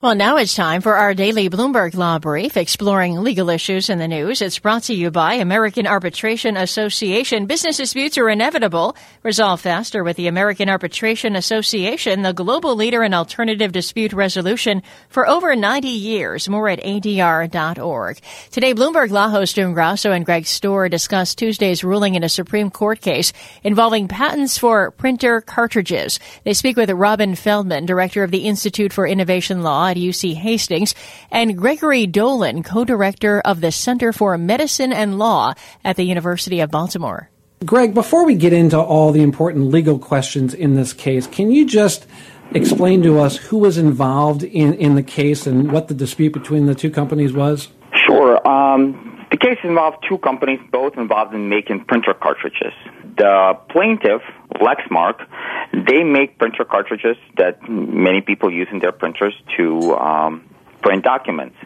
Well, now it's time for our daily Bloomberg Law Brief, exploring legal issues in the news. It's brought to you by American Arbitration Association. Business disputes are inevitable. Resolve faster with the American Arbitration Association, the global leader in alternative dispute resolution for over 90 years. More at adr.org. Today, Bloomberg Law host June Grasso and Greg Stohr discuss Tuesday's ruling in a Supreme Court case involving patents for printer cartridges. They speak with Robin Feldman, director of the Institute for Innovation Law at UC Hastings, and Gregory Dolin, co-director of the Center for Medicine and Law at the University of Baltimore. Greg, before we get into all the important legal questions in this case, can you just explain to us who was involved in, in the case and what the dispute between the two companies was? Sure. Um, the case involved two companies, both involved in making printer cartridges. The plaintiff, Lexmark, they make printer cartridges that many people use in their printers to um, print documents.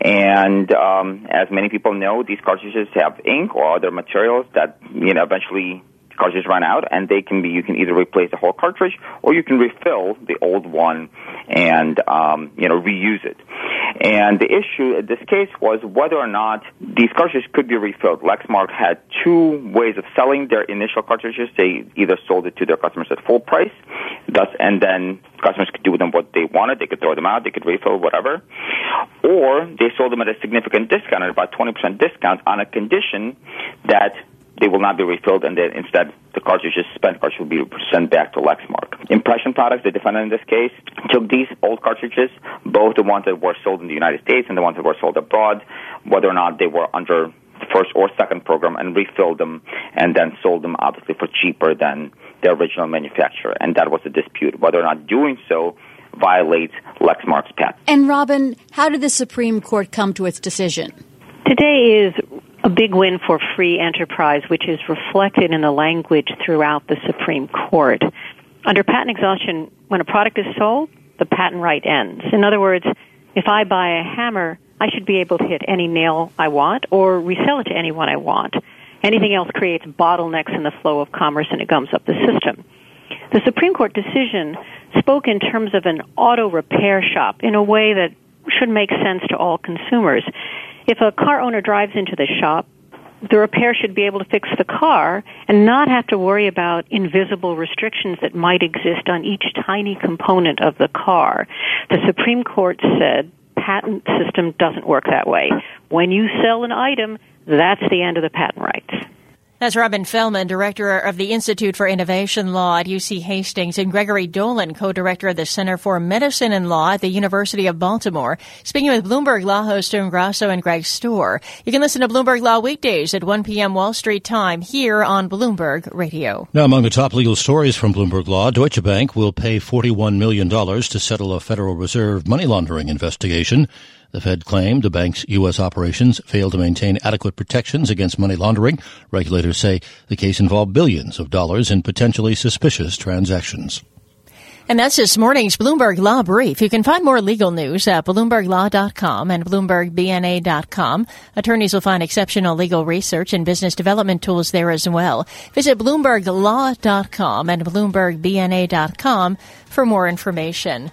And um, as many people know, these cartridges have ink or other materials that you know eventually cartridges run out, and they can be you can either replace the whole cartridge or you can refill the old one and um, you know reuse it. And the issue in this case was whether or not these cartridges could be refilled. Lexmark had two ways of selling their initial cartridges. They either sold it to their customers at full price, thus, and then customers could do with them what they wanted. They could throw them out, they could refill, whatever. Or they sold them at a significant discount, at about 20% discount, on a condition that they will not be refilled, and then instead the cartridges, spent cartridges, will be sent back to Lexmark. Impression Products, the defendant in this case, took these old cartridges, both the ones that were sold in the United States and the ones that were sold abroad, whether or not they were under the first or second program, and refilled them, and then sold them obviously for cheaper than the original manufacturer. And that was the dispute, whether or not doing so violates Lexmark's patent. And Robin, how did the Supreme Court come to its decision? Today is a big win for free enterprise, which is reflected in the language throughout the Supreme Court. Under patent exhaustion, when a product is sold, the patent right ends. In other words, if I buy a hammer, I should be able to hit any nail I want or resell it to anyone I want. Anything else creates bottlenecks in the flow of commerce and it gums up the system. The Supreme Court decision spoke in terms of an auto repair shop in a way that should make sense to all consumers if a car owner drives into the shop, the repair should be able to fix the car and not have to worry about invisible restrictions that might exist on each tiny component of the car. The Supreme Court said patent system doesn't work that way. When you sell an item, that's the end of the patent rights. That's Robin Feldman, director of the Institute for Innovation Law at UC Hastings, and Gregory Dolin, co-director of the Center for Medicine and Law at the University of Baltimore, speaking with Bloomberg Law host June Grasso and Greg Stohr. You can listen to Bloomberg Law weekdays at 1 p.m. Wall Street time here on Bloomberg Radio. Now, among the top legal stories from Bloomberg Law, Deutsche Bank will pay $41 million to settle a Federal Reserve money laundering investigation. The Fed claimed the bank's U.S. operations failed to maintain adequate protections against money laundering. Regulators say the case involved billions of dollars in potentially suspicious transactions. And that's this morning's Bloomberg Law Brief. You can find more legal news at BloombergLaw.com and BloombergBNA.com. Attorneys will find exceptional legal research and business development tools there as well. Visit BloombergLaw.com and BloombergBNA.com for more information.